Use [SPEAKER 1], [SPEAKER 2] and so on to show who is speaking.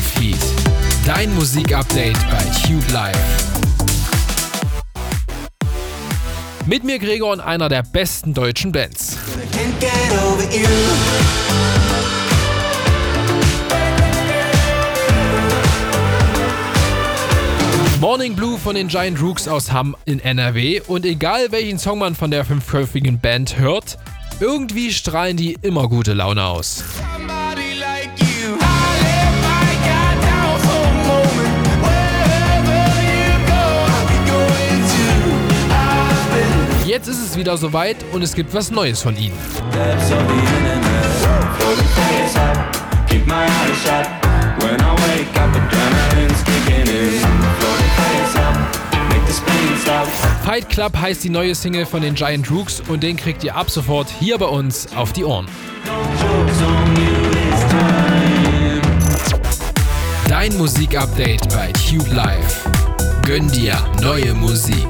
[SPEAKER 1] Wave Heat. Dein Musikupdate bei Tube Live. Mit mir Gregor und einer der besten deutschen Bands. Morning Blue von den Giant Rooks aus Hamm in NRW und egal welchen Song man von der fünfköpfigen Band hört, irgendwie strahlen die immer gute Laune aus. Jetzt ist es wieder soweit und es gibt was Neues von ihnen. Fight Club heißt die neue Single von den Giant Rooks und den kriegt ihr ab sofort hier bei uns auf die Ohren. Dein Musikupdate bei Tube Live. Gönn dir neue Musik.